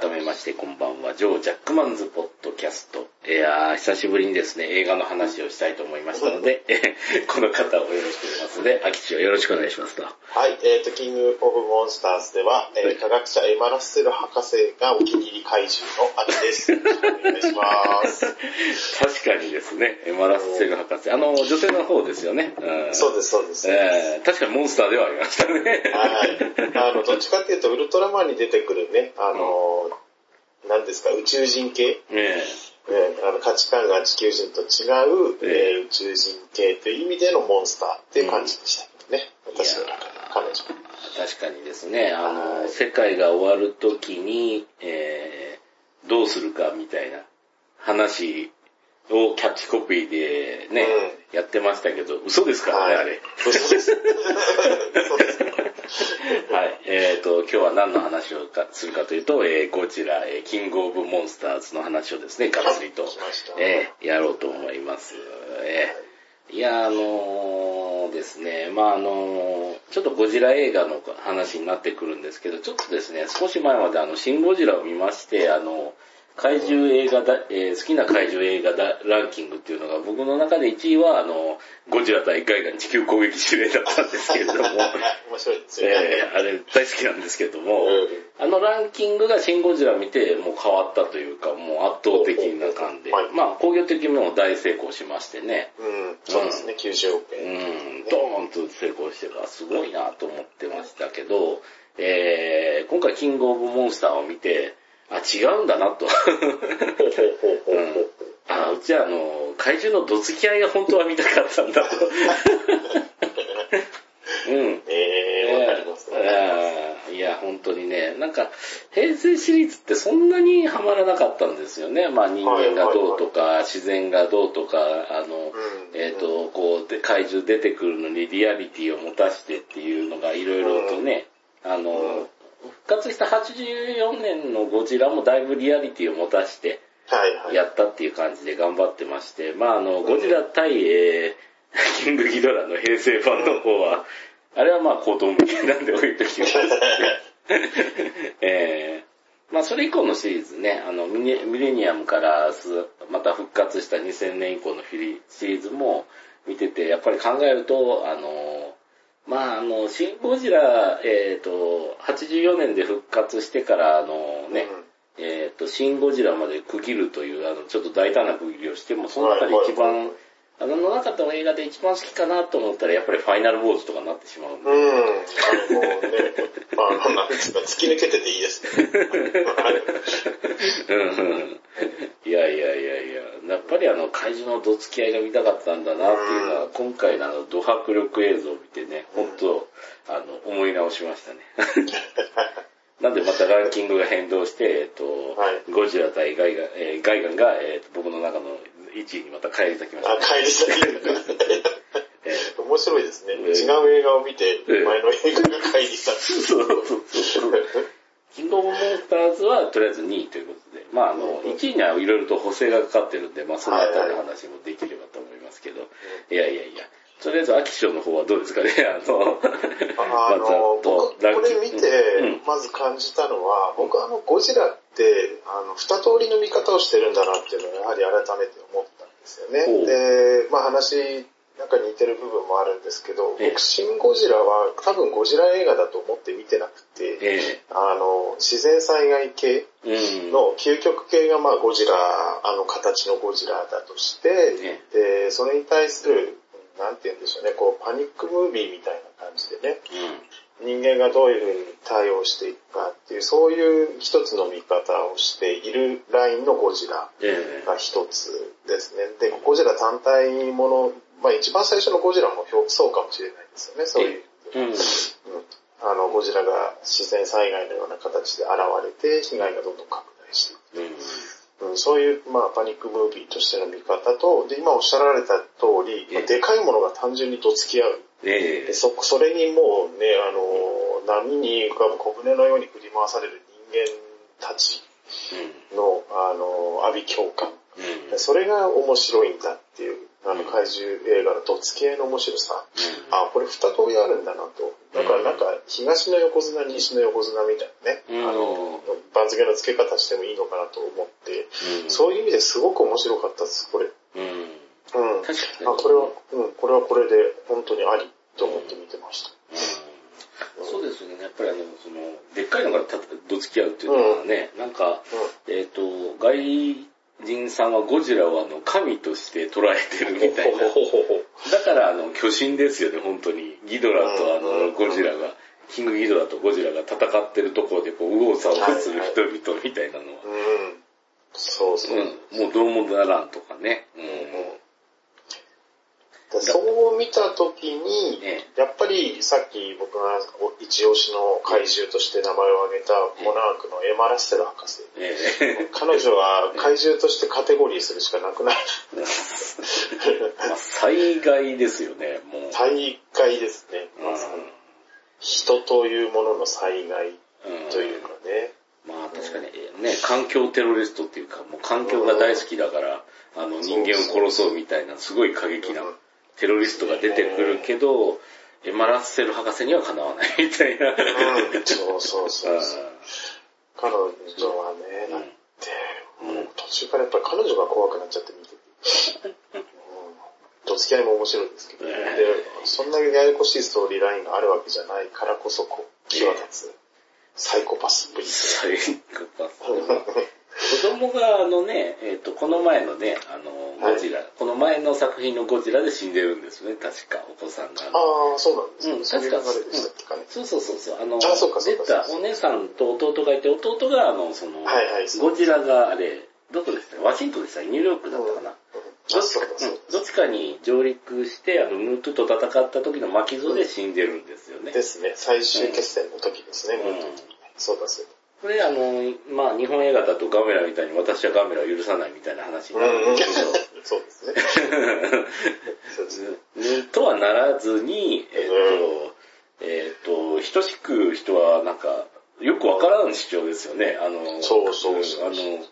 改めましてこんばんは、ジョー・ジャックマンズ・ポッドキャスト。いやー、久しぶりにですね、映画の話をしたいと思いましたので、この方をよろしくお願いしますので、秋地をよろしくお願いしますと。はい、えっ、ー、と、キング・オブ・モンスターズでは、えー、科学者エマラッセル博士がお気に入り怪獣の秋です。よろしくお願いします。確かにですね、エマラッセル博士。あの、女性の方ですよね。うん、そうです、そうです。えー、確かにモンスターではありましたね。はい。あの、どっちかっていうと、ウルトラマンに出てくるね、あの、うん、何ですか、宇宙人系？あの価値観が地球人と違う、えー、宇宙人系という意味でのモンスターっていう感じでしたけどね。うん、私の彼女。確かにですね、あの、世界が終わるときに、えー、どうするかみたいな話をキャッチコピーでね、うん、やってましたけど、嘘ですからね、はい、あれ。嘘です。嘘です。はい。えっ、ー、と、今日は何の話をするかというと、えー、ゴジラ、えー、キングオブモンスターズの話をですね、がっつりと、えー、やろうと思います。えー、いや、あのー、ですね、まああのー、ちょっとゴジラ映画の話になってくるんですけど、ちょっとですね、少し前まであの、シン・ゴジラを見まして、あの怪獣映画だ、えー、好きな怪獣映画だランキングっていうのが僕の中で1位は、あの、ゴジラ対ガイガン地球攻撃指令だったんですけれども、面白いですよ。ね。えー、あれ大好きなんですけれども、うん、あのランキングがシン・ゴジラ見てもう変わったというか、もう圧倒的な感じで、まあ工業的にも大成功しましてね。うん、そうですね、うん、90億円。うん、ドーンと成功してからすごいなと思ってましたけど、えー、今回キングオブモンスターを見て、あ、違うんだなと。うん、あ、うちはあの、怪獣のどつき合いが本当は見たかったんだと。うん。えー、わかりますね。いや、本当にね、なんか、平成シリーズってそんなにハマらなかったんですよね。まあ人間がどうとか、自然がどうとか、あの、えっ、と、こう、怪獣出てくるのにリアリティを持たしてっていうのがいろいろとね、あの、復活した84年のゴジラもだいぶリアリティを持たしてやったっていう感じで頑張ってまして、まああの、ゴジラ対、えー、キングギドラの平成版の方は、あれはまあ高等無形なんで置いときます。えー、まあそれ以降のシリーズね、あのミレニアムからまた復活した2000年以降のシリーズも見てて、やっぱり考えると、あの、まあ、あの、シン・ゴジラ、えっ、ー、と、84年で復活してから、あのね、うん、えっ、ー、と、シン・ゴジラまで区切るという、あの、ちょっと大胆な区切りをしても、その中で一番、あの中の映画で一番好きかなと思ったら、やっぱりファイナルウォーズとかになってしまうんで。うん。あ、もうね、あ、なんか、突き抜けてていいですね。うんいやいやいやいや、やっぱりあの怪獣のどつき合いが見たかったんだなっていうのは、今回のあの、ド迫力映像を見てね、本当あの、思い直しましたね。なんでまたランキングが変動して、えっと、はい、ゴジラ対ガイガン、えー、ガイガンが、えー、僕の中の1位にまた返り咲きました、ね。あ、返り咲きえー、面白いですね、えー。違う映画を見て、前の映画が返り咲く。そうそうそう。キングオブモンスターズはとりあえず2位ということで、まああの、1位にはいろいろと補正がかかってるんで、まあそのあたりの話もできればと思いますけど、いやいやいや、とりあえず、秋賞の方はどうですかね？あの、あの、僕、これ見て、まず感じたのは、僕あの、ゴジラって、あの、二通りの見方をしてるんだなっていうのをやはり改めて思ったんですよね。で、まあ話なんか似てる部分もあるんですけど、僕、シン・ゴジラは多分ゴジラ映画だと思って見てなくて、えあの、自然災害系の究極系がまあゴジラ、あの形のゴジラだとして、で、それに対する、なんて言うんでしょうね、こう、パニックムービーみたいな感じでね、うん、人間がどういうふうに対応していくかっていう、そういう一つの見方をしているラインのゴジラが一つですね。で、ゴジラ単体ものまあ一番最初のゴジラもそうかもしれないですよね、そういう。うん、うん、あの、ゴジラが自然災害のような形で現れて、被害がどんどん拡大していく。うん、そういう、まあ、パニックムービーとしての見方と、で、今おっしゃられた通り、まあ、でかいものが単純にどつき合う。えでそ、それにもうね、あの、波に浮かぶ小舟のように振り回される人間たちの、うん、あの、阿鼻共感、うん。それが面白いんだっていうあの怪獣映画のどつき合いの面白さ、あ、これ二通りあるんだなと。だからなんか東の横綱、西の横綱みたいなね、あの、番付の付け方してもいいのかなと思って、うん、そういう意味ですごく面白かったです、これ。うん。うん。確かに。あ、これは、うん、これはこれで本当にありと思って見てました。うん、そうですよね。やっぱりあの、その、でっかいのがどつき合うっていうのはね、なんか、えっ、と、外人さんはゴジラをあの、神として捉えてるみたいな。だからあの、巨神ですよね、本当に。ギドラとあの、ゴジラが。キングギドラとゴジラが戦ってるところでこう、右往左往する人々みたいなのは。うん。そうそううん。もうどうもならんとかね。うん。そう見たときに、やっぱりさっき僕が一押しの怪獣として名前を挙げたモナークのエマラステル博士。彼女は怪獣としてカテゴリーするしかなくなる。災害ですよね、もう。災害ですね。まさに。人というものの災害というかね。まあ確かにね、環境テロリストっていうか、もう環境が大好きだから、あの人間を殺そうみたいな、すごい過激なテロリストが出てくるけど、エマラッセル博士にはかなわないみたいな。うん、そうそうそうそう。彼女はね、だって、もう途中からやっぱり彼女が怖くなっちゃって見てて。どつき合いも面白いですけどね。で、そんなにややこしいストーリーラインがあるわけじゃないからこそ、こう、際立つ、サイコパスっぷり。サイコパス。子供があのね、えっ、ー、と、この前のね、あの、ゴジラ、はい、この前の作品のゴジラで死んでるんですね、確か、お子さんが。ああ、そうなんですね。うん、確か、うそうそうそうそう、あの、あそうかそうか出たお姉さんと弟がいて、弟があの、その、はいはい、ゴジラがあれ、どこでしたワシントンでしたニューヨークだったかな。うん。どっちか、どっちかに上陸して、あの、ムートゥと戦った時の巻き添で死んでるんですよね。ですね。最終決戦の時ですね、ムートゥそうだそうだ。これあの、まあ日本映画だとガメラみたいに私はガメラを許さないみたいな話になるんですけど。そうですね。とはならずに、えっ、ー、と、えっ、ー、と、等しく人はなんか、よくわからん主張ですよね。あの、そうそうそうあの、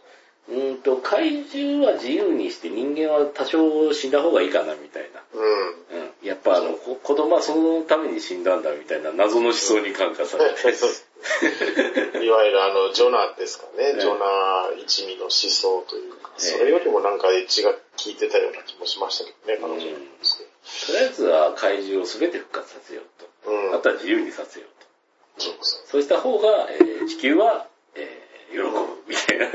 うんと、怪獣は自由にして人間は多少死んだ方がいいかなみたいな。うん。うん。やっぱあの、子供はそのために死んだんだみたいな謎の思想に感化されて。いわゆるあの、ジョナですかね。ジョナ一味の思想というか、それよりもなんかエッジが効いてたような気もしましたけどね、彼女の、うん、とりあえずは怪獣を全て復活させようと。うん、あとは自由にさせようと。そうそうそうした方が、えー、地球は、えー、喜ぶみたいな。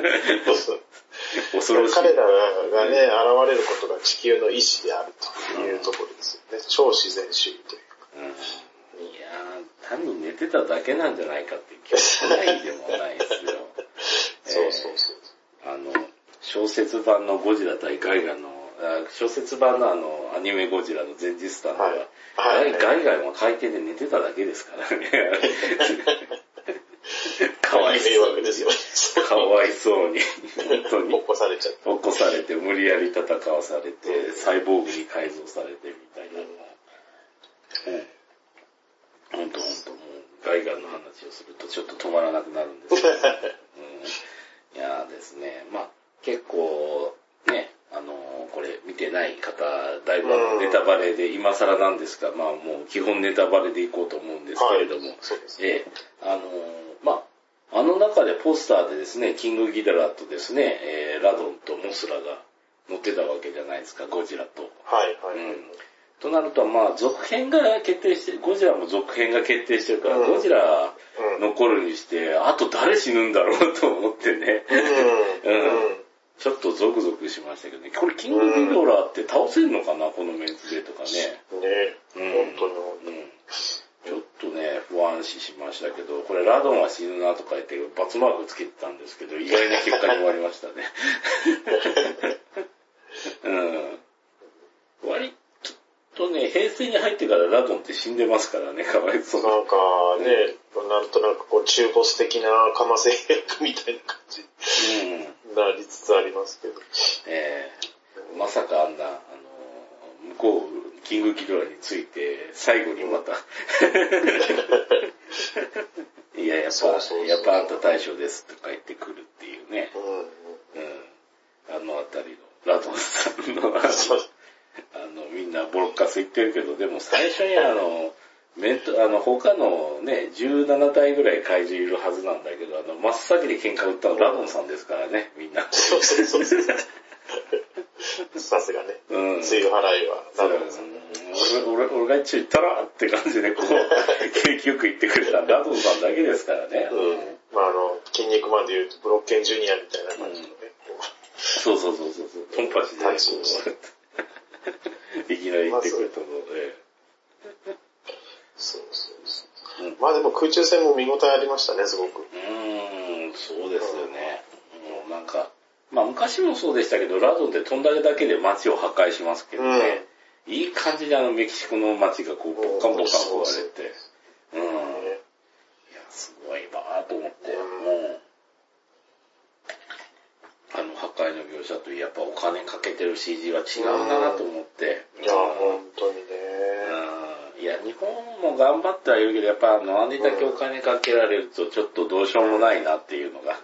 恐ろしい。彼らがね、現れることが地球の意志であるというところですよね。超自然主義というか。うん単に寝てただけなんじゃないかって気がしないでもないですよ。そうそうそう。あの、小説版のゴジラ対ガイガンの、小説版のあの、アニメゴジラの前日談では、はいはい、ガイガンは海底で寝てただけですからね。かわいそうに。かわいそうに。本当に。起こされちゃって。起こされて、無理やり戦わされて、サイボーグに改造されてみたいなのは。うん本当本当もう、ガイガンの話をするとちょっと止まらなくなるんですけど、うん、いやですね、まあ結構、ね、あのこれ見てない方、だいぶネタバレで今更なんですが、まあもう基本ネタバレでいこうと思うんですけれども、はい、えあのまあ、あの中でポスターでですね、キングギドラとですね、えー、ラドンとモスラが乗ってたわけじゃないですか、ゴジラと。はいはい。うんとなると、まあ、続編が決定して、ゴジラも続編が決定してるから、うん、ゴジラ残るにして、あと誰死ぬんだろうと思ってね。うん。うん、ちょっとゾクゾクしましたけどね。これ、キングギドラって倒せんのかな、このメンツでとかね。ねうん、本当に本当に。うんちょっとね、不安視しましたけど、これラドンは死ぬなとか言ってバツマークつけてたんですけど、意外な結果に終わりましたね。うん。割とね、平成に入ってからラドンって死んでますからね、かわいそう。なんかね、うん、なんとなくこう中ボス的なかませ役みたいな感じになりつつありますけど。ええー、まさかあんな、あの、向こう、キングキドラについて、最後にまた いや、やっぱ、そうそうそうやっぱあんた大将ですとか言ってくるっていうね。うん。うん、あのあたりの、ラドンさんの、あの、みんなボロッカス言ってるけど、でも最初にあの、メント、あの、他のね、17体ぐらい怪獣いるはずなんだけど、あの、真っ先で喧嘩売ったのラドンさんですからね、みんな。そうそうそうそう。さすがね。うん。梅雨払いはラドンさん。俺、俺、俺が一応言ったらって感じで、こう、景気よく言ってくれたラドンさんだけですからね。うん。まああの、筋肉マンで言うと、ブロッケンジュニアみたいな感じのね。うん、そうそうそうそう。トンパチで、いきなり言ってくれたので。そうそうそう。うん、まあでも空中戦も見応えありましたね、すごく。うん、そうですよね。もうなんか、まあ昔もそうでしたけど、ラドンって飛んだだけで街を破壊しますけどね。うん、いい感じであのメキシコの街がこう、ボッカンボカン壊れて。うん。いや、すごいなと思って。もう、あの描写とやっぱお金かけてる CG は違うなと思って。いや、本当にね。いや、日本も頑張ってはいるけど、やっぱあの、あれだけお金かけられるとちょっとどうしようもないなっていうのが。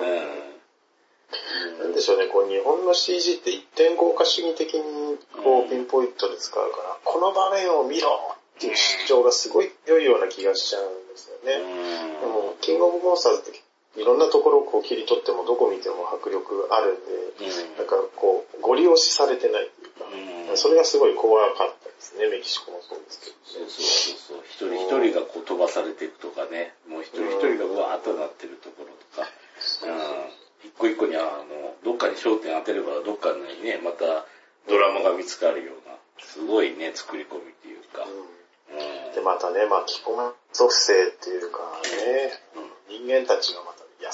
うん。なんでしょうね、こう日本の CG って一点豪華主義的にこうピンポイントで使うから、この場面を見ろっていう主張がすごい良いような気がしちゃうんですよね。でも、キングオブモンスターズっていろんなところをこう切り取ってもどこ見ても迫力あるんで、なん。かこう、ご利用しされてないっていうか、それがすごい怖かったですね、メキシコもそうですけど、ね。そうそうそう。一人一人がこう飛ばされていくとかね、もう一人一人がわーっとなってるところとか、一個一個にあの、どっかに焦点当てればどっかにね、またドラマが見つかるような、すごいね、作り込みっていうか。で、またね、巻き込む属性っていうかね、人間たちがまたいや、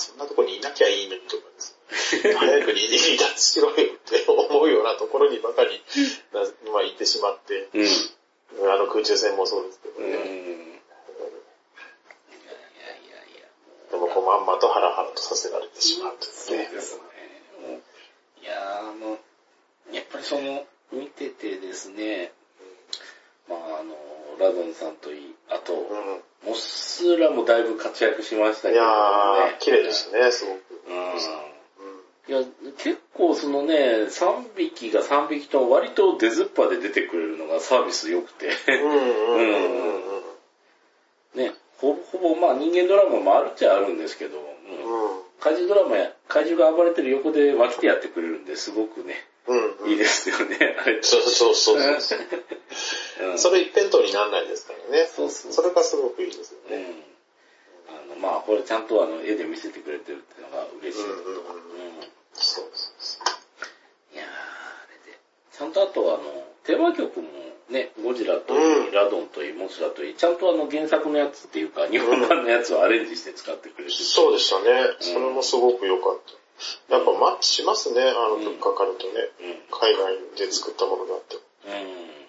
そんなとこにいなきゃいいのにとかですね、早く離脱しろよって思うようなところにばかり、まあ、行ってしまって、うん、あの空中戦もそうですけどね。うんでもこうまんまとハラハラとさせられてしまうというね。そうですね。いやあの、やっぱりその、見ててですね、まああの、ラドンさんといい、あと、うんモスラもだいぶ活躍しましたけどね。いやー、綺麗ですね、すごく。うん。いや、結構そのね、3匹が3匹と割と出ずっぱで出てくれるのがサービス良くて。うんうんね、ほほぼまあ人間ドラマもあるっちゃあるんですけど、うん、怪獣ドラマや、怪獣が暴れてる横で分けてやってくれるんですごくね、うん、いいですよね、あれ。そうそうそうそう。うん、それ一辺倒にならないですからね。そうそう。それがすごくいいですよね。まあこれちゃんとあの絵で見せてくれてるっていうのが嬉しいと。うん、うん、そうそうそう。いやあれで。ちゃんとあとあの、テーマ曲もね、ゴジラといい、ラドンといい、モスラといい、ちゃんとあの原作のやつっていうか、日本版のやつをアレンジして使ってくれてる、そうでしたね。それもすごく良かった。やっぱマッチしますね、あの物価かるとね、うん、海外で作ったものがあって。うん。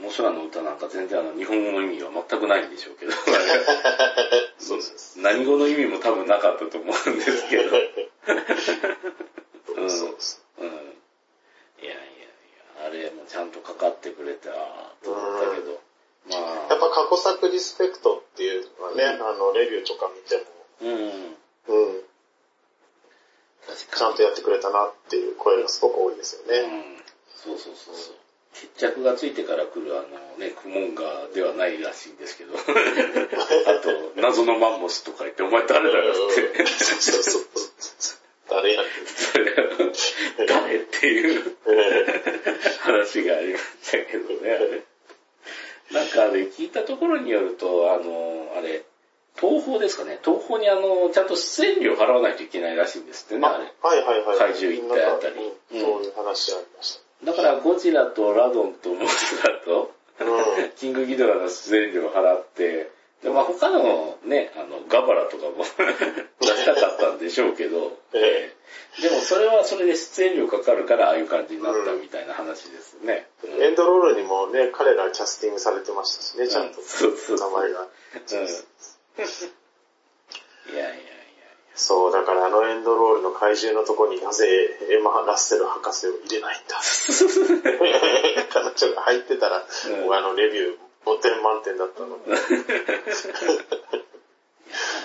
モスラの歌なんか全然あの日本語の意味は全くないんでしょうけど。そうです。何語の意味も多分なかったと思うんですけど。うん、そうです。うん。いやいやいや、あれもちゃんとかかってくれたと思ったけど。まあ。やっぱ過去作リスペクトっていうのはね、うん、あの、レビューとか見ても、うん。うん。ちゃんとやってくれたなっていう声がすごく多いですよね。うん、そうそうそうそう。決着がついてから来るあのね、クモンガではないらしいんですけど。あと、謎のマンモスとか言って、お前誰だよって。そうそう。誰や誰っていう話がありましたけどね。なんかあれ、聞いたところによると、あの、あれ、東宝ですかね。東宝にあの、ちゃんと出演料払わないといけないらしいんですってね、あれ。はいはいはい。怪獣行ったあたり。うん、そういう話ありました。だからゴジラとラドンとモスラと、うん、キングギドラの出演料払って、でまあ他のね、あの、ガバラとかも出したかったんでしょうけど、ええ、でもそれはそれで出演料かかるからああいう感じになったみたいな話ですね。うん、エンドロールにもね、彼らキャスティングされてましたしね、ちゃんと。そうそう名前が。いや いやいや。そう、だからあのエンドロールの怪獣のとこになぜエマ・ラッセル博士を入れないんだ。彼女が入ってたら、うん、あのレビュー5点満点だったの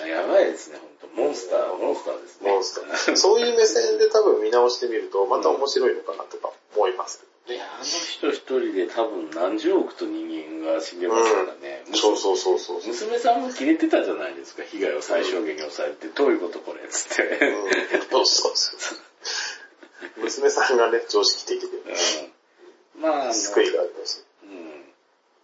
やばいですね、本当モンスター、モンスターですね。モンスター。そういう目線で多分見直してみると、また面白いのかなとか思いますいや、あの人一人で多分何十億と人間が死んでますからね。うん、そうそうそうそう娘さんも切れてたじゃないですか、被害を最小限に抑えて。どういうことこれ？つって。うん、そうそうそう。娘さんがね、常識的で。うん、まあ、救いがあります。うん。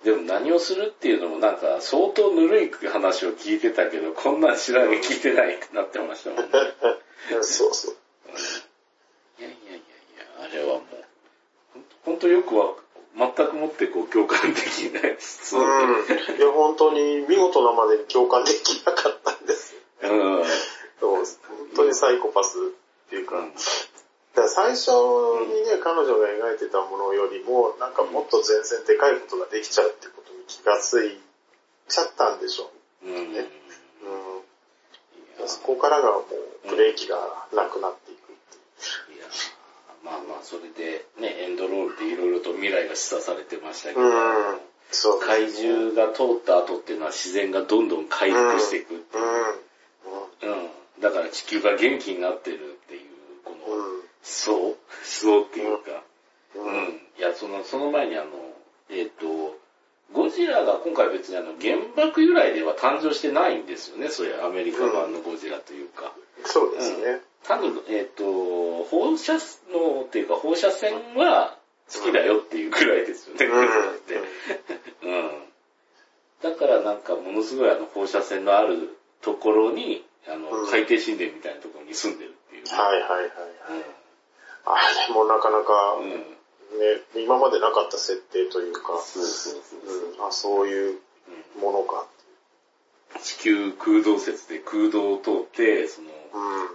でも何をするっていうのもなんか相当ぬるい話を聞いてたけど、こんなん知らん聞いてないってなってましたもんね。そうそう。いやいやいやいや、あれはもう、本当よくは、全くもってこう共感できない質問。うん。いや、本当に見事なまでに共感できなかったんです。うん。本当にサイコパスっていうか、うん、だ最初にね、彼女が描いてたものよりも、なんかもっと前線でかいことができちゃうってことに気がついちゃったんでしょうね。うん。うん、そこからがもうブレーキがなくなっていくっていう。いやまあまあ、それでね、いろいろと未来が示唆されてましたけど、うん、怪獣が通った後っていうのは自然がどんどん回復していくっていう。うん。うん、だから地球が元気になってるっていう、この、思想思想っていうか、うん。いや、その、その前にあの、えっ、ー、と、ゴジラが今回別にあの原爆由来では誕生してないんですよね、そういうアメリカ版のゴジラというか。そうですね。多分、えっ、ー、と、放射の、っていうか放射線は好きだよっていうくらいですよね、うん、うん。だからなんかものすごいあの放射線のあるところに、あの、うん、海底神殿みたいなところに住んでるっていう、はいはいはいはい。うん、あれもなかなか、うん、ね、今までなかった設定というか、そうそうそうそう、あ、そういうものか地球空洞説で空洞を通って、その、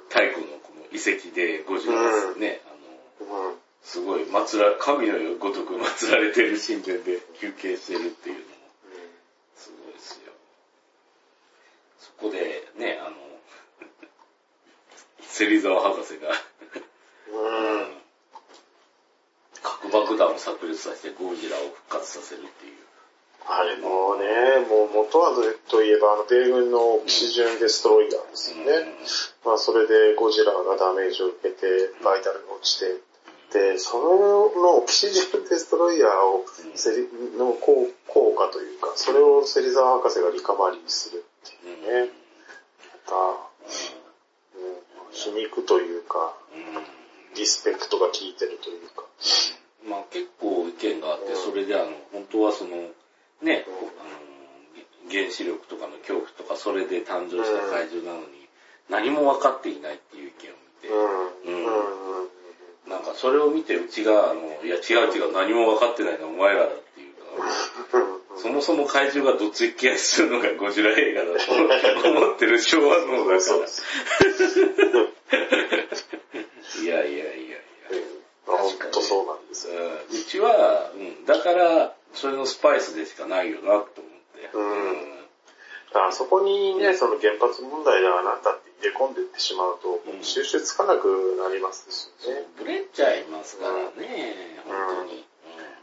太古のこの遺跡でゴジラですね、すごい祀ら、神のごとく祀られてる神殿で休憩してるっていうのも、すごいですよ。そこで、ね、あの、芹沢博士がうん、核爆弾を炸裂させてゴジラを復活させるっていう。あれもね、もう元はといえば、あの、米軍のオキシジェンデストロイヤーですよね。まあ、それでゴジラがダメージを受けて、バイタルが落ちて、で、そのオキシジェンデストロイヤーを、の効果というか、それを芹沢博士がリカバリーするっていうね。また、皮肉というか、リスペクトが効いてるというか。まあ結構意見があって、それであの、本当はその、ね、あの、原子力とかの恐怖とかそれで誕生した怪獣なのに、何も分かっていないっていう意見を見て、うん。なんかそれを見てうちが、あの、いや違う違う、何も分かってないのはお前らだっていうか、そもそも怪獣がどつき合いするのがゴジラ映画だと思ってる昭和のだから。いやいやいやいや。本当そうなんですよ。うちは、うん、だから、それのスパイスでしかないよなと思って。うん。だからそこにね、その原発問題ではなったって入れ込んでいってしまうと、うん、収集つかなくなりますしね。ブレちゃいますからね、うん、本当に。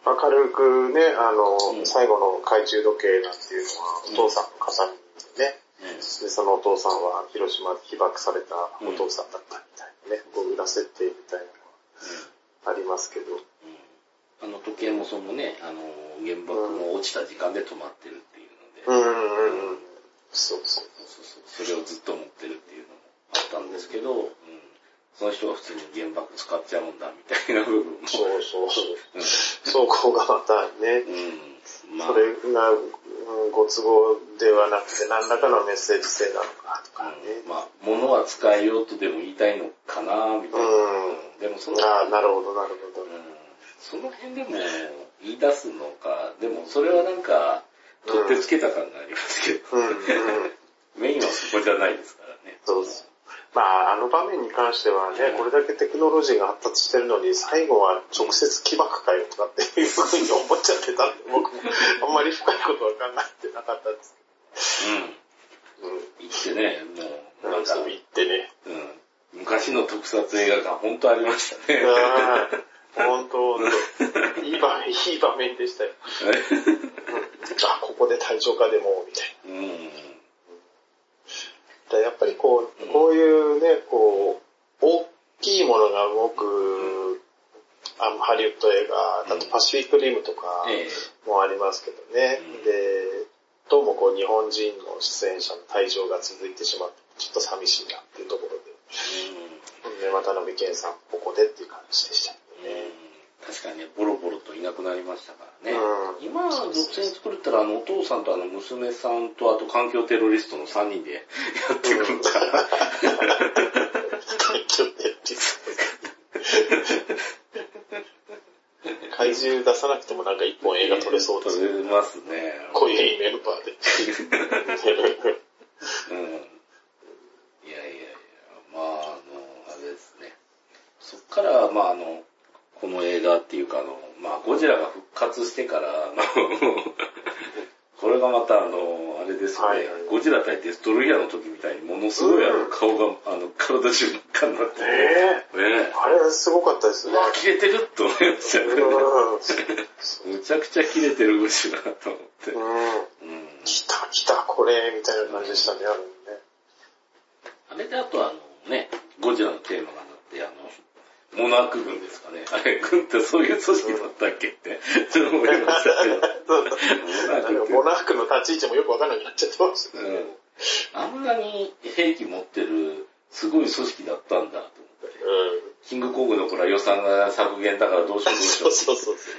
まあ、軽くね、あの、うん、最後の懐中時計なんていうのは、お父さんの形見でね、うん、でそのお父さんは広島で被爆されたお父さんだったみたいなね、うん、裏設定みたいなのはありますけど、あの時計もそのね、あの、原爆も落ちた時間で止まってるっていうので、うんうんうん、そうそうそうそれをずっと持ってるっていうのもあったんですけど、うん、その人が普通に原爆使っちゃうんだみたいな部分も。そうそうそう。うん、そこがまたね、う。ん。まあ、それが、ご都合ではなくて何らかのメッセージ性なのかとかね。う。ん、まあ、物は使えよう。とでも言いたいのかなみたいな。う。ん、でもその。ああ、なるほどなるほど。う。んその辺でも言い出すのか、でもそれはなんか、取ってつけた感がありますけど、うんうん、メインはそこじゃないですからね。そうです。まあ、あの場面に関してはね、これだけテクノロジーが発達してるのに、最後は直接起爆かよとかっていうふうに思っちゃってたんで、僕もあんまり深いことは考えてなかったんですけど。うん。うん。行ってね、もう、なんか。行ってね。うん。昔の特撮映画館、本当ありましたね。本当、いい場面、いい場面でしたよ。あ、ここで体調化でも、みたいな。うん、やっぱりこう、こういうね、こう、大きいものが動く、あハリウッド映画、だとパシフィックリムとかもありますけどね。うん、で、どうもこう日本人の出演者の退場が続いてしまって、ちょっと寂しいなっていうところで。うん、で、渡辺謙さん、ここでっていう感じでしたね。確かにね、ボロボロといなくなりましたからね。うん、今、独占作れたら、あの、お父さんとあの、娘さんと、あと環境テロリストの3人でやってくるから。環境テロリスト。怪獣出さなくてもなんか一本映画撮れそうですね。撮れますね。濃いメンバーで。うん。いやいやいや、まあ、あの、あれですね。そっから、まあ、あの、この映画っていうか、あの、まあ、ゴジラが復活してから、これがまたあの、あれですね、はいはい、ゴジラ対デストロイヤーの時みたいにものすごいあの顔が、あの、体中真っ赤になってて、えー、ねあれすごかったですね。わ、切れてると思いましたね。むちゃくちゃ切れてるゴジラと思って。うん。うん、来た来たこれ、みたいな感じでしたね、あれね。あれであとあのね、ゴジラのテーマがなって、あの、モナーク軍ですかね。あれ、軍ってそういう組織だったっけって、ちょっと思いましたけど。モナークの立ち位置もよくわからなくなっちゃってますね、うん。あんなに兵器持ってるすごい組織だったんだと思って。うん、キングコングの頃は予算が削減だからどうしようどうしよう。そうそうそ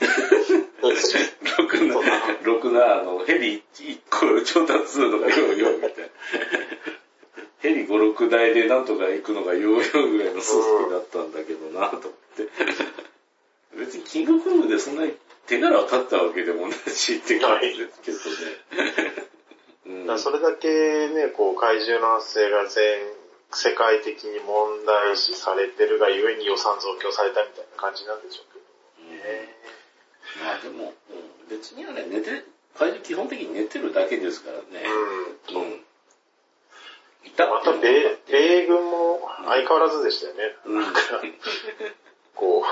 う。ろくな、ろくな、あの、ヘリ1個調達するのがようようみたいな。ヘリ5、6台でなんとか行くのがようようぐらいの組織だったんだけどなと思って。別にキングコングでそんなに手柄を立ったわけでもないしって感じですけどね。うん、それだけね、こう怪獣の発生が全世界的に問題視されてるがゆえに予算増強されたみたいな感じなんでしょうけど。うん、まあでも、うん、別にあれ寝て、怪獣基本的に寝てるだけですからね。うん。うんまた米、米軍も相変わらずでしたよね。うん、こう、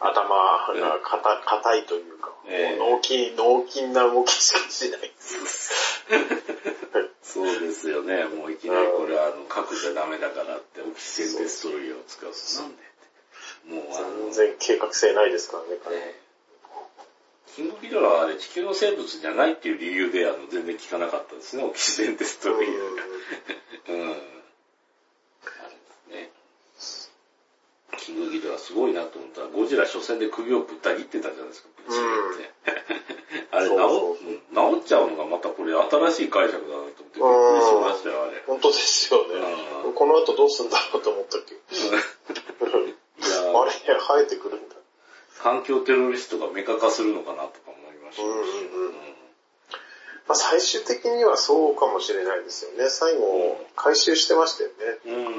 頭が硬いというか、えー、脳筋、脳筋な動きしかしない。そうですよね。もういきなりこれはあの核じゃダメだからってオキシセンデストロイヤーを使うとなんでもう全然計画性ないですからね、彼、えーキングギドラはあれ地球の生物じゃないっていう理由であの全然聞かなかったですね、オキシデンテストリー。うん。ね。キングギドラすごいなと思ったら、ゴジラ初戦で首をぶった切ってたじゃないですか、うん、あれ治治っちゃうのがまたこれ新しい解釈だなと思ってびっくりしましたよ、あれ。本当ですよね。この後どうすんだろうと思ったっけ。いやあれ、生えてくるんだ。環境テロリストがメカ化するのかなとか思いました、うんうんまあ、最終的にはそうかもしれないですよね。最後、回収してましたよね。うん。うん、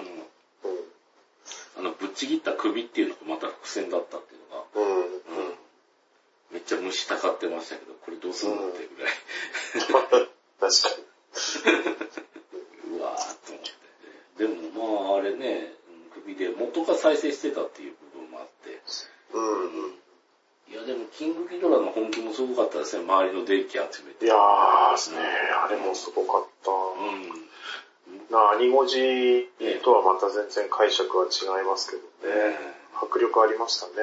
あの、ぶっちぎった首っていうのがまた伏線だったっていうのが、うん、うん、めっちゃ虫たかってましたけど、これどうするのってぐらい。確かに。うわーっと思って。でもまああれね、首で元が再生してたっていう部分もあって、うん。いや、でも、キングギドラの本気もすごかったですね。周りの電気集めて。いやーですね。あれもすごかった。うん。な、アニゴジとはまた全然解釈は違いますけどね。ね迫力ありましたね。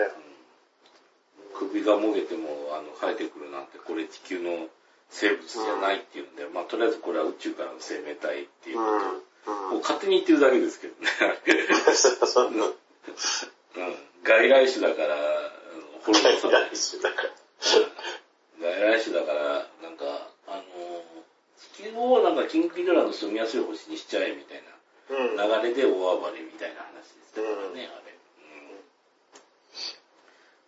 うん、首がもげても、あの、生えてくるなんて、これ地球の生物じゃないっていうんで、うん、まあ、とりあえずこれは宇宙からの生命体っていうこと、うん、もう勝手に言ってるだけですけどね。そんな。うん外来種だから、ホルモン外来種だから。外来種だから、なんか、あの、地球をなんかキングギドラの住みやすい星にしちゃえみたいな流れで大暴れみたいな話ですからね、うん、あれ、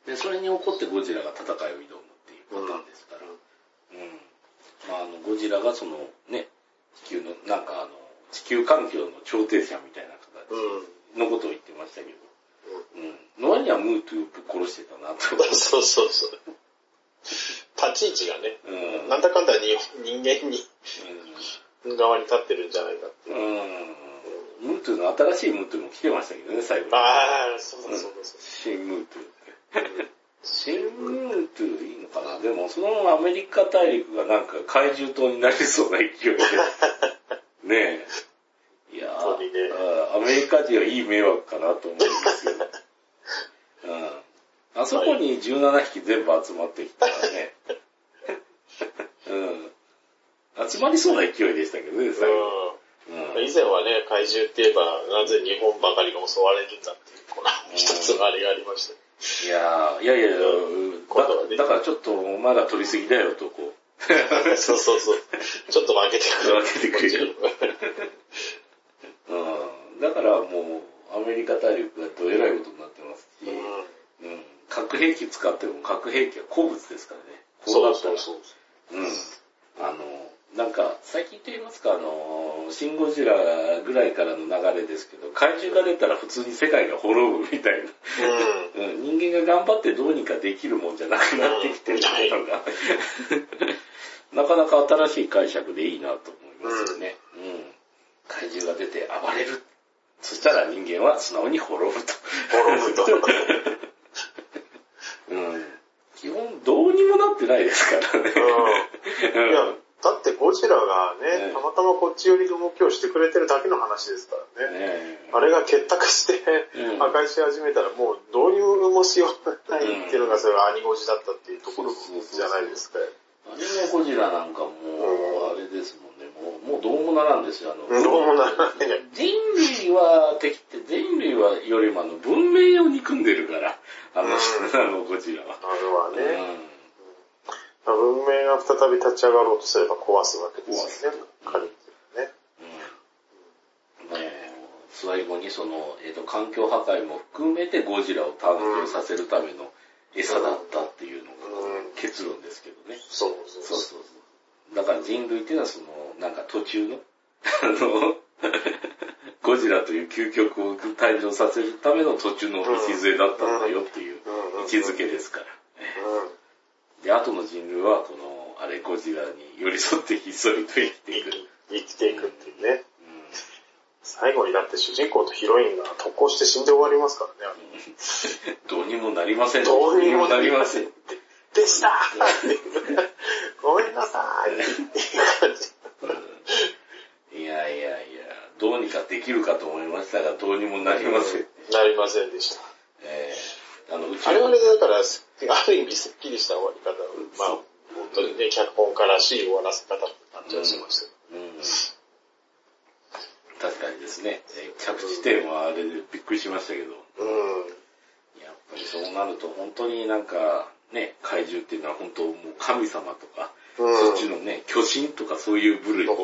うん。で、それに起こってゴジラが戦いを挑むっていうパターンですから、うん。うん、まあ、あの、ゴジラがその、ね、地球の、なんかあの、地球環境の調停者みたいな形のことを言ってましたけど、うん。ノアにはムートゥーぶっ殺してたなと。そうそうそう。立ち位置がね、うん、なんだかんだに人間に、うん、側に立ってるんじゃないかっていう。うん、ムートゥーの新しいムートゥーも来てましたけどね、最後に。ああ、そうそうそうそう。新ムートゥー。新ムートゥーいいのかな？でも、そのアメリカ大陸がなんか怪獣島になりそうな勢いで。ねえ。いやー、アメリカ人はいい迷惑かなと思うんですけど。うん、あそこに17匹全部集まってきたらね。うん。集まりそうな勢いでしたけどね、最後。うん、以前はね、怪獣って言えば、なぜ日本ばかりが襲われるんだっていう、この一つのあれがありました。いやいやいや、だだからちょっとまだ取りすぎだよと、こう。そうそうそう。ちょっと負けてくる。負けてくる。うん。だからもう、アメリカ大陸がどえらいことになってますし、うん、うん、核兵器使っても核兵器は好物ですからね。こうだったら。そうそうそう。うん。あの、なんか、最近と言いますか、あの、シン・ゴジラぐらいからの流れですけど、怪獣が出たら普通に世界が滅ぶみたいな。うん、人間が頑張ってどうにかできるもんじゃなくなってきてるのが、なかなか新しい解釈でいいなと思いますよね。うん。怪獣が出て暴れる。そしたら人間は素直に滅ぶと。滅ぶと。うん。基本どうにもなってないですからね。うん。いやだってゴジラがね、たまたまこっち寄りの動きをしてくれてるだけの話ですからね。ねあれが結託して破壊し始めたらもうどうにもしようがないっていうのがそれがアニゴジだったっていうところじゃないですか。アニメゴジラなんかもう、あれですもんね、もうどうもならんですよ。あのどうもならない。人類は敵って、人類はよりもあの文明を憎んでるから、あの、うん、あのゴジラは。あれはね。うん文明が再び立ち上がろうとすれば壊すわけですよね。彼ね。うん。ね最後にその、えっ、ー、と、環境破壊も含めてゴジラを誕生させるための餌だったっていうのが結論ですけどね。そうそうそうそうだから人類っていうのはその、なんか途中の、あの、ゴジラという究極を誕生させるための途中の礎だったんだよっていう位置づけですから。うんで、後の人類は、この、あれ、ゴジラに寄り添ってひっそりと生きていく。生きていくっていうね。うん、最後にだって主人公とヒロインが特攻して死んで終わりますからね。どうにもなりません。どうにもなりません。でした ごめんなさい。いやいやいや、どうにかできるかと思いましたが、どうにもなりません。なりませんでした。えー、あの、あれはね、だから、ある意味すっきりした終わり方を、まあ、本当にね、脚本家らしい終わらせ方って感じはしました。うん、うん、確かにですね、着地点はあれでびっくりしましたけど、うん、やっぱりそうなると本当になんか、ね、怪獣っていうのは本当もう神様とか、うん、そっちのね、巨神とかそういう部類に、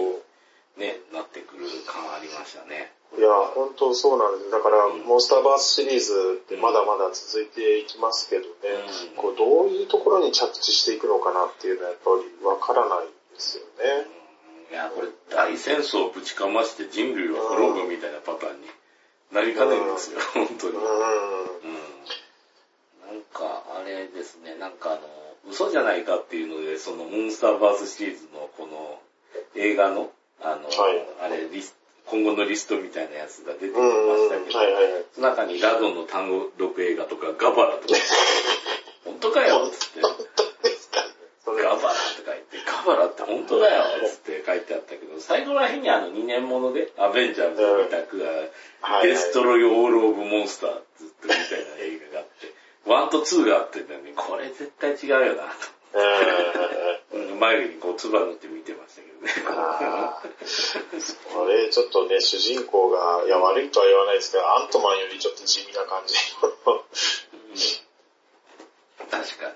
ね、なってくる感ありましたね。いや、本当そうなんです。だから、モンスターバースシリーズってまだまだ続いていきますけどね、うん、こうどういうところに着地していくのかなっていうのはやっぱりわからないですよね。うん、いや、これ大戦争をぶちかまして人類を滅ぶみたいなパターンになりかねんですよ、うん、本当に。うん。なんか、あれですね、なんかあの、嘘じゃないかっていうので、そのモンスターバースシリーズのこの映画の、あの、はい、あれ、リス今後のリストみたいなやつが出てきましたけど、はいはいはい、その中にラドンの単語録映画とかガバラとか、本当かよつって。ガバラって書いて、ガバラって本当だよつって書いてあったけど、最後らへんにあの2年もので、アベンジャーズのタクが、デストロイオールオブモンスターズみたいな映画があって、1と2があってね、これ絶対違うよなと。眉にこう、つば塗って見てましたけどね。あれ、ちょっとね、主人公が、いや、悪いとは言わないですけど、アントマンよりちょっと地味な感じ。確かに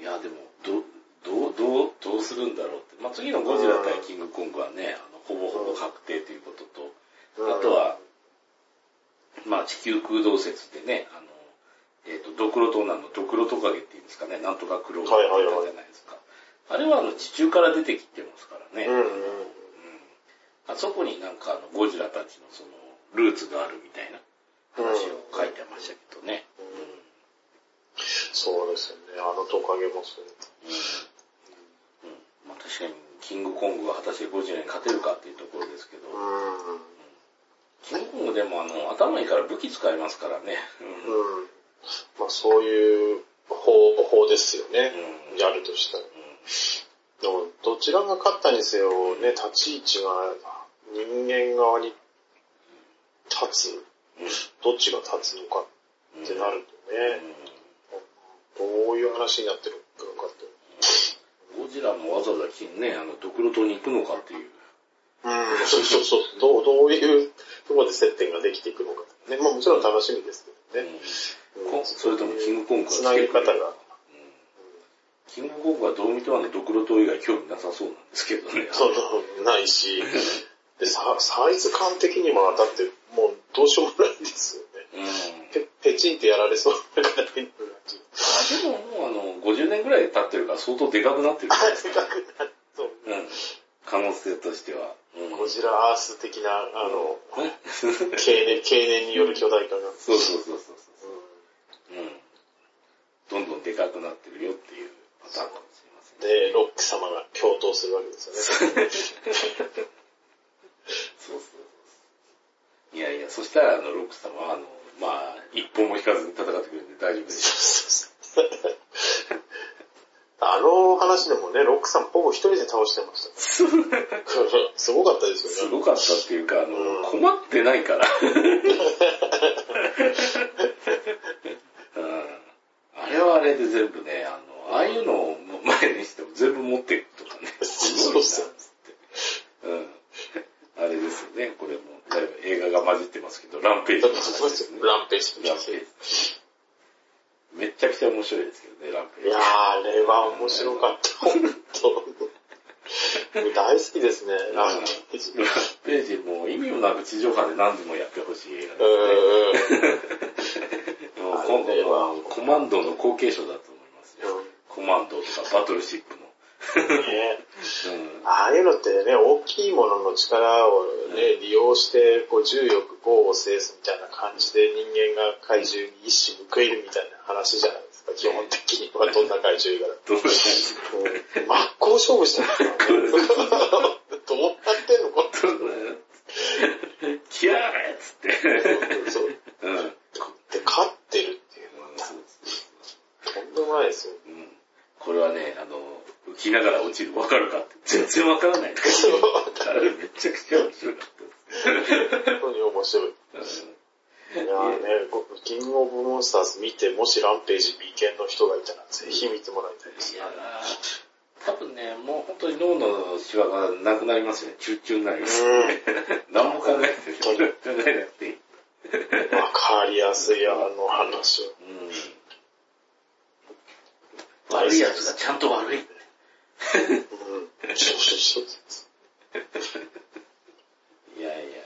ね。いや、でも、ど、どう、どう、どうするんだろうって。まあ、次のゴジラ対キングコングはね、あのほぼほぼ確定ということと、あとは、まあ、地球空洞説でね、あの、えっ、ー、と、ドクロトナのドクロトカゲっていうんですかね、なんとかクローバーじゃないですか。あれはあの地中から出てきてますからね。うん、うん、あそこになんかあのゴジラたちのそのルーツがあるみたいな話を書いてましたけどね。うん、そうですよね。あのトカゲもそう。うん。うん。まあ確かにキングコングが果たしてゴジラに勝てるかっていうところですけど。うん。キンでもあの頭いいから武器使いますからね。うんまあそういう方法ですよね。うん、やるとしたら。でも、どちらが勝ったにせよ、ね、立ち位置が人間側に立つ、どっちが立つのかっってなるとね、どういう話になってるのかって。ゴジラもわざわざね、あの、ドクロ島に行くのかっていう。うん、そうそうそう。どう、どういうところで接点ができていくのか。ね、まあもちろん楽しみですけどね。うん、それともキングコングがつなげ方が。キングコングはどう見てもね、ドクロ島以外興味なさそうなんですけどね。そう、ないし、でササイズ感的にもだってもうどうしようもないですよね。うん、ペペチンってやられそうな感じ。あでももうあの、50年ぐらい経ってるから相当でかくなってる。あ、でかくなって、そう。うん。可能性としては。うん、ゴジラアース的な、あの、経年、経年による巨大化が。そうそうそうそうそう、うん。うん。どんどんでかくなってるよっていうパターンかもしれません、ね。で、ロック様が共闘するわけですよね。そうそうそう。いやいや、そしたら、あの、ロック様は、あの、まあ、一本も引かずに戦ってくれるんで大丈夫です。そうそうそう。あの話でもね、ロックさんほぼ一人で倒してました。すごかったですよね。すごかったっていうか、あの、うん、困ってないから。あれはあれで全部ね、あの、ああいうのを前にしても全部持っていくとかね。そうそう。うん。あれですよね、これも。映画が混じってますけど、ランページの話ですね。ランページ。ランページ。めちゃくちゃ面白いですけどね、ランページ。いやー、あれは面白かった、本当大好きですね、ランページ。ランページも意味もなく地上波で何度もやってほしい映画ですね。もう今度はコマンドの後継者だと思いますよ。コマンドとかバトルシップの。ね うん、ああいうのってね、大きいものの力をね、利用して、こう、重力、豪を制すみたいな感じで人間が怪獣に一矢報いるみたいな話じゃないですか、基本的には。どんな怪獣が。どんな怪獣？真っ向勝負してますからね。どうなってんのこれ。キャーっつって。そう。うん。で、勝ってるっていうのは、とんでもないですよ。うん。これはね、あの、浮きながら落ちる。わかるかって。全然わからない。あれめちゃくちゃ面白かった。本当に面白い。いやね、キングオブモンスターズ見て、もしランページ B 系の人がいたら、ぜひ見てもらいたいです、いや多分ね、もう本当に脳のシワがなくなりますね。チューチューになります、ね。何も考えて考えなくていい。わかりやすい、あの話を。うん悪い奴がちゃんと悪い。うん、そうそうそう。いやいやいや、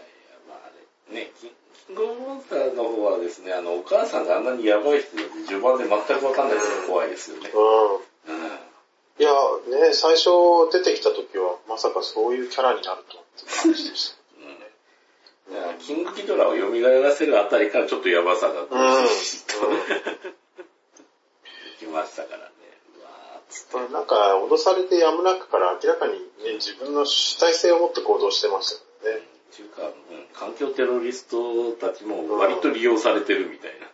まああれ、ね、キングオブモンスターの方はですね、あの、お母さんがあんなにヤバい人で序盤で全くわかんないから怖いですよね。うん。うんいや、ね、最初出てきた時は、まさかそういうキャラになるとって感じでした。うん。キングギドラを蘇らせるあたりからちょっとヤバさが、うん、うん、いきましたからね。なんか、脅されてやむなくから明らかにね、自分の主体性を持って行動してましたよね。っていうか、うん、環境テロリストたちも割と利用されてるみたいな。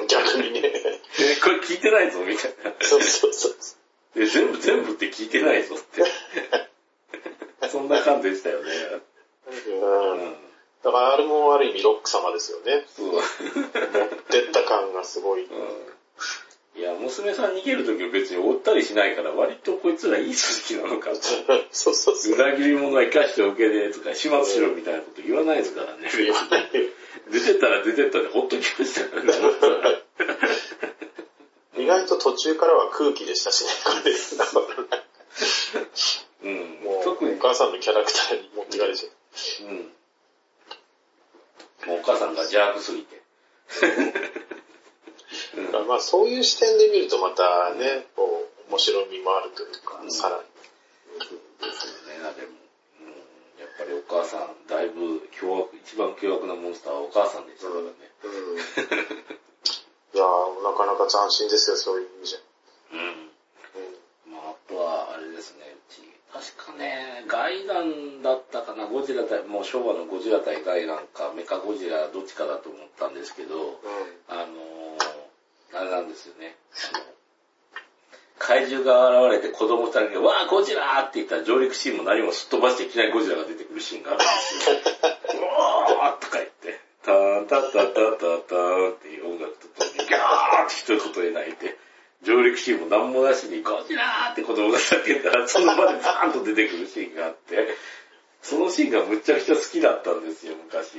うん、逆にね。え、これ聞いてないぞ、みたいな。そうそうそう。で、全部全部って聞いてないぞって。そんな感じでしたよね。うん。だからあれもある意味ロック様ですよね。そう。持ってった感がすごい。うんいや、娘さん逃げるときは別に追ったりしないから、割とこいつらいい組織なのかと。そうそうそう。裏切り者は生かしておけねえとか、始末しろみたいなこと言わないですからね。言わない出てったら出てったでほっときましたからね。意外と途中からは空気でしたしね、うん。もう、特にお母さんのキャラクターに持ってかれちゃう。うん。もうお母さんが邪悪すぎて。うん、まあそういう視点で見るとまたね、こう、面白みもあるというか、うん、さらに。ですよね、でも。うん、やっぱりお母さん、だいぶ凶悪、一番凶悪なモンスターはお母さんでしたからね。うん。いやなかなか斬新ですよ、そういう意味じゃ。うん。うん、まああとは、あれですね、うち、確かね、ガイガンだったかな、ゴジラ対、もう昭和のゴジラ対ガイガンか、メカゴジラどっちかだと思ったんですけど、うん、あのあれなんですよね。怪獣が現れて子供二人が、わあ、ゴジラって言ったら上陸シーンも何もすっ飛ばしていきなりゴジラが出てくるシーンがあるんですよ。うわーとか言って、ターンタッタッタッタッターンっていう音楽とーって一言で泣いて、上陸シーンも何もなしに、ゴジラーって子供が叫んだら、その場でバーンと出てくるシーンがあって、そのシーンがむちゃくちゃ好きだったんですよ、昔。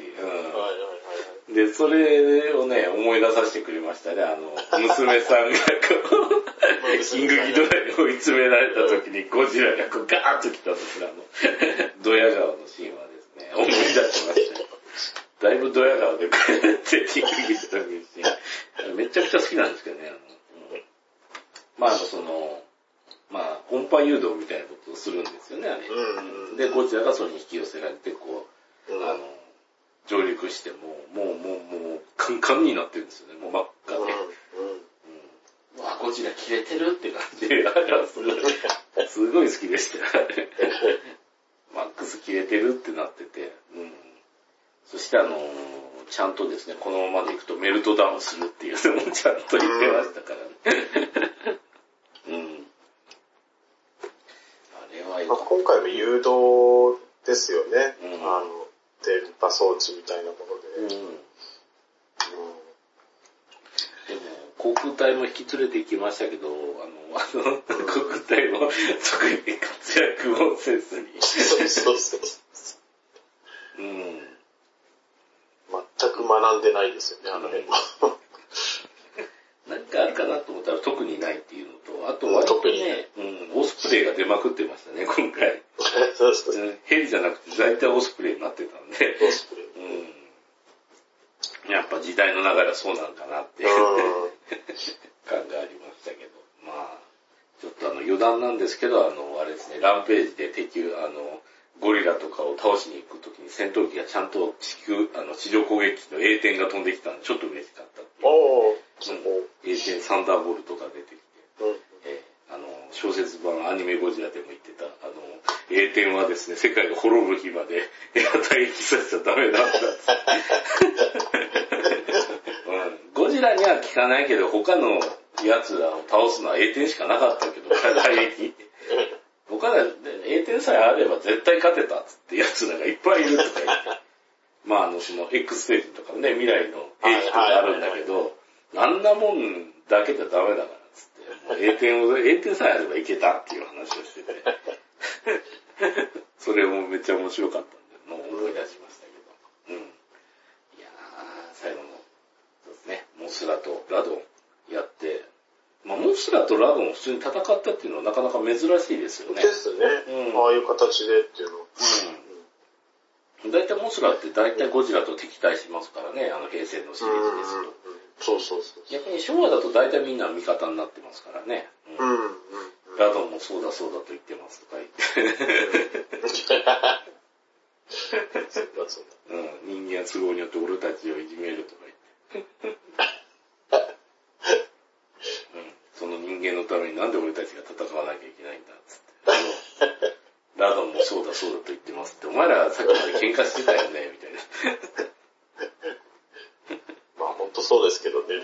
うん、で、それをね、思い出させてくれましたね。あの、娘さんがこう、キングギドラに追い詰められた時にゴジラがこうガーッと来た時のあの、ドヤ顔のシーンはですね、思い出しましたよ。だいぶドヤ顔でこってキングギドラのシーン。めちゃくちゃ好きなんですけどね。あのうん、まあ、あの、その、まあ、音波誘導みたいなことをするんですよね、あれ。うん、で、ゴジラがそれに引き寄せられて、こう、うん、あの、上陸しても、もう、もう、もう、カンカンになってるんですよね、もう真っ赤で。うん。うん、わ、ゴジラ切れてるって感じで、あれはすごい、すごい好きでした。マックス切れてるってなってて、うん。そしてあのちゃんとですね、このままでいくとメルトダウンするっていうのもちゃんと言ってましたからね。うん。まあ、今回も誘導ですよね。うん、あの、電波装置みたいなもので。うん。うん、でも、航空隊も引き連れて行きましたけど、あの、あの、航空隊も特に活躍をせずに。そうそうそう。うん。学んでないですよね、あの辺は。何かあるかなと思ったら特にないっていうのと、あと割とね、うん、オスプレイが出まくってましたね、今回。そうそうそう。ヘリじゃなくて大体オスプレイになってたんで。オスプレイ。うん。やっぱ時代の流れはそうなんかなっていう 感がありましたけど。まあ、ちょっとあの余談なんですけど、あの、あれですね、ランページで敵、あの、ゴリラとかを倒しに行くときに戦闘機がちゃんと地球、あの、地上攻撃機の A 点が飛んできたんで、ちょっと嬉しかったっ。おー、うん、A 点サンダーボルトが出てきて、うん、えー、あの、小説版アニメゴジラでも言ってた、あの、A 点はですね、世界が滅ぶ日までエア待機させちゃダメなんだって。うん、ゴジラには効かないけど、他の奴らを倒すのは A 点しかなかったけど、退役。他で A 点さえあれば絶対勝てたって奴らがいっぱいいるとか言って。まああの、その X ステージとかね、未来の兵器とかあるんだけど、あんなもんだけじゃダメだからっつって、A 点を、A 点さえあればいけたっていう話をしてて。それもめっちゃ面白かったんで、もう思い出しましたけど。うん。いやー、最後の、そうですね、モスラとラドンやって、まあ、モスラとラドン普通に戦ったっていうのはなかなか珍しいですよね。ですね。うん、ああいう形でっていうの。うん。大体モスラって大体ゴジラと敵対しますからね、あの平成のシリーズですと。そうそうそう逆に昭和だと大体みんな味方になってますからね。うん。うん、ラドンもそうだそうだと言ってますとか言って。そうだそうだ。うん。人間都合によって俺たちをいじめるとか言って。その人間のためになんで俺たちが戦わなきゃいけないんだっつって。ラドンもそうだそうだと言ってますって、お前らさっきまで喧嘩してたよね、みたいな。まあ本当そうですけどね。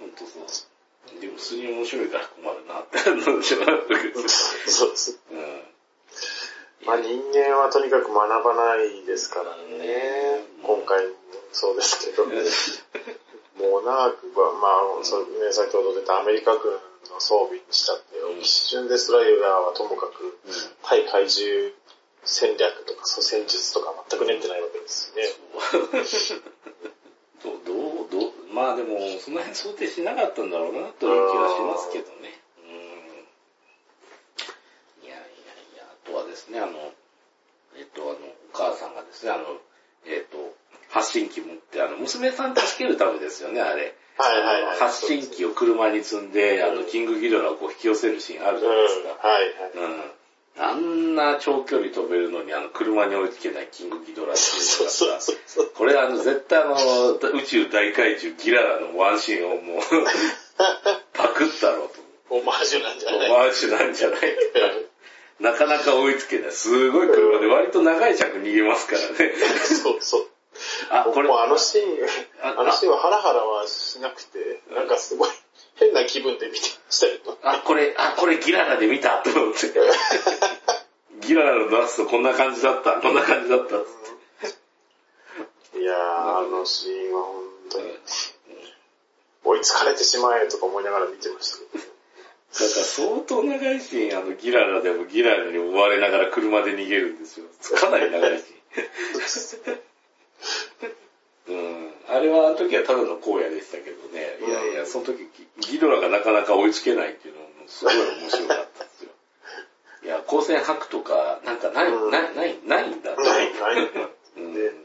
うん、本当そう。でも普通に面白いから困るなって思うでしょ。そうです。うん。まあ人間はとにかく学ばないですからね。今回もそうですけど。もう長くは、まあ、そね、先ほど出たアメリカ軍の装備にしたって、うん、一瞬デスライガーはともかく、対怪獣戦略とか、戦術とか全く練ってないわけですよね。どう、どう、どう、まあでも、その辺想定しなかったんだろうな、という気はしますけどね。うん。いやいやいや、あとはですね、あの、えっと、あの、お母さんがですね、あの、えっと、発信機持って、あの、娘さん助けるためですよね、あれ。はいはいはい。発信機を車に積んで、あの、キングギドラをこう引き寄せるシーンあるじゃないですか。はいはい。うん。あんな長距離飛べるのに、あの、車に追いつけないキングギドラっていうのがさ、これあの、絶対あの、宇宙大怪獣ギララのワンシーンをもう パクったろうと。オマージュなんじゃない？オマージュなんじゃないなかなか追いつけない。すごい車で割と長い尺逃げますからね。そうそう。あ、これ。もうあのシーン、あのシーンはハラハラはしなくて、なんかすごい変な気分で見てましたけど。あ、これ、あ、これギララで見たと思って。ギララの出すとこんな感じだった、こんな感じだったっって。いやー、あのシーンは本当に、追いい疲れてしまえとか思いながら見てましたけど、ね。だから相当長いシーン、あの、ギララでもギララに追われながら車で逃げるんですよ。かなり長いシーン。うん。あれはあの時はただの荒野でしたけどね。いやいや、その時、ギドラがなかなか追いつけないっていうのもすごい面白かったですよ。いや、光線吐くとか、なんかない、うん、ない、ない、ないんだ。ない、ない。うん。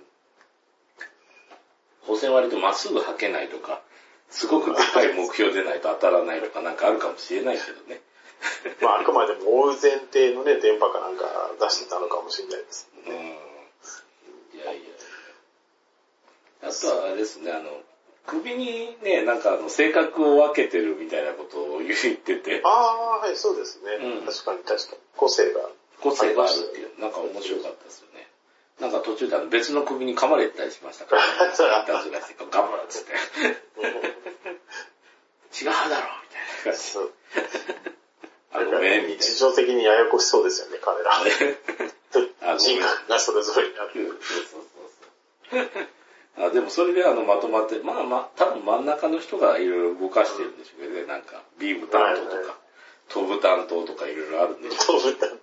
光線割るとまっすぐ吐けないとか、すごくでっかい目標でないと当たらないとかなんかあるかもしれないけどね。まあ、あくまでも追う前提のね、電波かなんか出してたのかもしれないですね。うん。いやいや。あとはあれですね、あの、首にね、なんかあの、性格を分けてるみたいなことを言ってて。ああ、はい、そうですね。うん、確かに確かに。個性が。個性があるっていう、なんか面白かったですよね。なんか途中であの別の首に噛まれたりしましたから、ね、いたずらして、頑張るっつって。違うだろみたいな感じ。あのね、日常的にややこしそうですよね、彼ら。人格がそれぞれにある。そうそうそうあでもそれであのまとまって、まあまあ、多分真ん中の人がいろいろ動かしてるんでしょうけどね、なんか、ビーム担当とか、飛ぶ担当とかいろいろあるんでしょう。飛ぶ担当。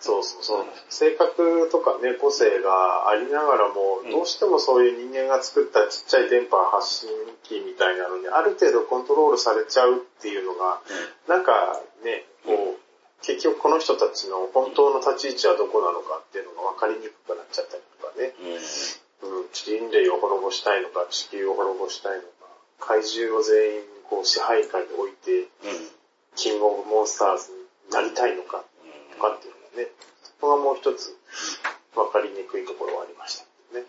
そうそうそう。性格とかね、個性がありながらも、どうしてもそういう人間が作ったちっちゃい電波発信機みたいなのに、ある程度コントロールされちゃうっていうのが、なんかね、こう、結局この人たちの本当の立ち位置はどこなのかっていうのが分かりにくくなっちゃったりとかね。うん、人類を滅ぼしたいのか、地球を滅ぼしたいのか、怪獣を全員こう支配下に置いて、キングオブモンスターズになりたいのか、とかっていうね。そこがもう一つ分かりにくいところはありましたね。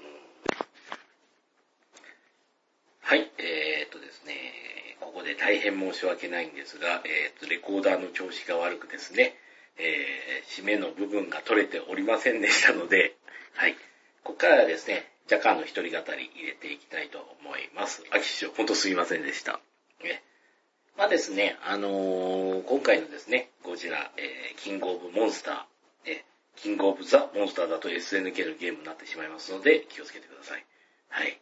はい、えー、っとですね、ここで大変申し訳ないんですが、えー、っと、レコーダーの調子が悪くですね、えー、締めの部分が取れておりませんでしたので、はい。ここからはですね、若干の一人語り入れていきたいと思います。秋師匠、ほんとすいませんでした。ね、まあですね、あのー、今回のですね、ゴジラ、えー、キングオブモンスター、え、キングオブザ・モンスターだと SNK のゲームになってしまいますので、気をつけてください。はい。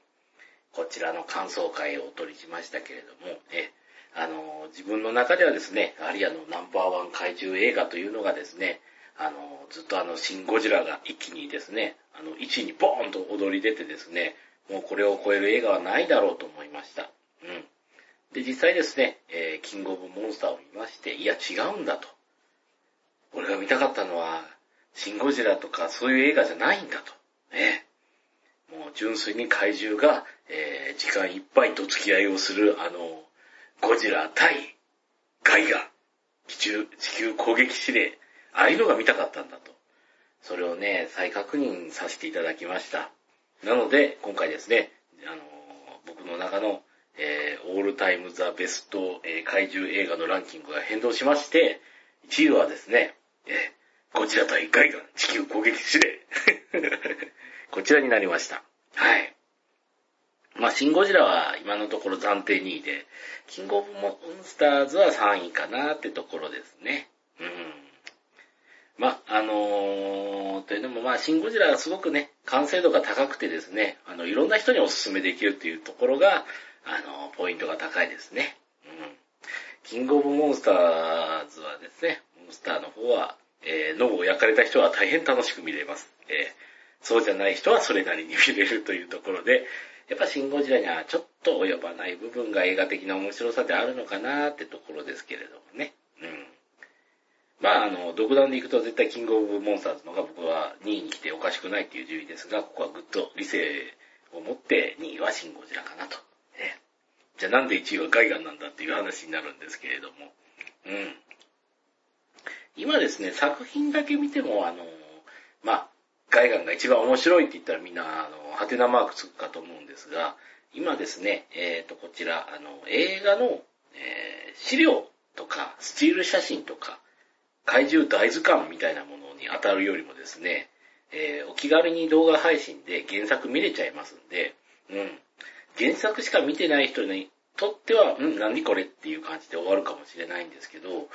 こちらの感想会をお取りしましたけれども、え、あの、自分の中ではですね、アリアのナンバーワン怪獣映画というのがですね、あの、ずっとあの、シン・ゴジラが一気にですね、あの、1位にボーンと踊り出てですね、もうこれを超える映画はないだろうと思いました。うん。で、実際ですね、えー、キングオブモンスターを見まして、いや違うんだと。俺が見たかったのは、シン・ゴジラとかそういう映画じゃないんだと。ね。もう純粋に怪獣が、えー、時間いっぱいと付き合いをする、あの、ゴジラ対ガイガ、地球、地球攻撃指令、ああいうのが見たかったんだと。それをね、再確認させていただきました。なので、今回ですね、あの、僕の中の、えー、オールタイムザベスト、えー、怪獣映画のランキングが変動しまして、1位はですね、えー、ゴジラ対ガイガン地球攻撃指令。こちらになりました。はい。まあ、シン・ゴジラは今のところ暫定2位で、キングオブモンスターズは3位かなってところですね。うん。まあ、のー、というのもまあ、シン・ゴジラはすごくね、完成度が高くてですね、あの、いろんな人にお勧めできるっていうところが、あのー、ポイントが高いですね。うん。キングオブモンスターズはですね、モンスターの方は、えー、脳を焼かれた人は大変楽しく見れます。えー、そうじゃない人はそれなりに見れるというところで、やっぱシン・ゴジラにはちょっと及ばない部分が映画的な面白さであるのかなってところですけれどもね。まあ、あの、独断で行くと絶対キングオブモンスターズのが僕は2位に来ておかしくないっていう順位ですが、ここはぐっと理性を持って2位はシン・ゴジラかなと。えじゃあなんで1位はガイガンなんだっていう話になるんですけれども。うん。今ですね、作品だけ見ても、あの、まあ、ガイガンが一番面白いって言ったらみんな、あの、ハテナマークつくかと思うんですが、今ですね、えっ、ー、と、こちら、あの、映画の、えー、資料とか、スチール写真とか、怪獣大図鑑みたいなものに当たるよりもですね、えー、お気軽に動画配信で原作見れちゃいますんで、うん。原作しか見てない人にとっては、うん、何これっていう感じで終わるかもしれないんですけど、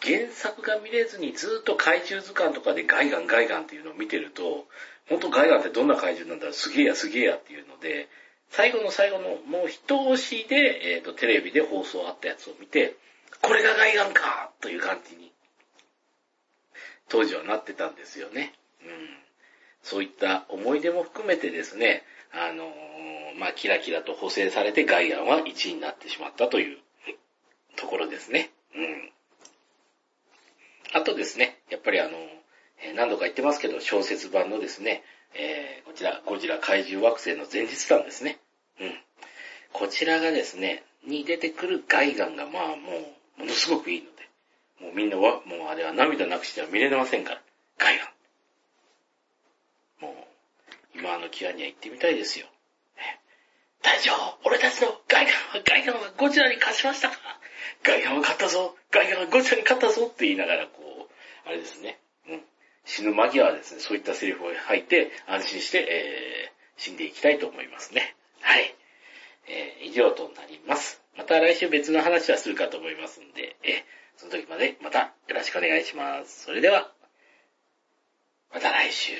原作が見れずにずっと怪獣図鑑とかでガイガンガイガンっていうのを見てると、本当ガイガンってどんな怪獣なんだろうすげえやすげえやっていうので、最後の最後のもう一押しで、えっ、ー、と、テレビで放送あったやつを見て、これがガイガンかという感じに、当時はなってたんですよね。うん。そういった思い出も含めてですね、あのー、まあ、キラキラと補正されてガイガンは1位になってしまったというところですね。うん。あとですね、やっぱりあの、何度か言ってますけど、小説版のですね、えー、こちら、ゴジラ怪獣惑星の前日談ですね。うん。こちらがですね、に出てくるガイガンがまあもう、ものすごくいいの、もうみんなは、もうあれは涙なくしては見れませんから、ガイガン。もう、今のキアには行ってみたいですよ。大丈夫俺たちのガイガンは、ガイガンはゴジラに勝ちましたか？ガイガンは勝ったぞガイガンはゴジラに勝ったぞって言いながら、こう、あれですね。うん。死ぬ間際はですね、そういったセリフを吐いて、安心して、えー、死んでいきたいと思いますね。はい。えー、以上となります。また来週別の話はするかと思いますんで、えー、その時までまたよろしくお願いします。それでは、また来週。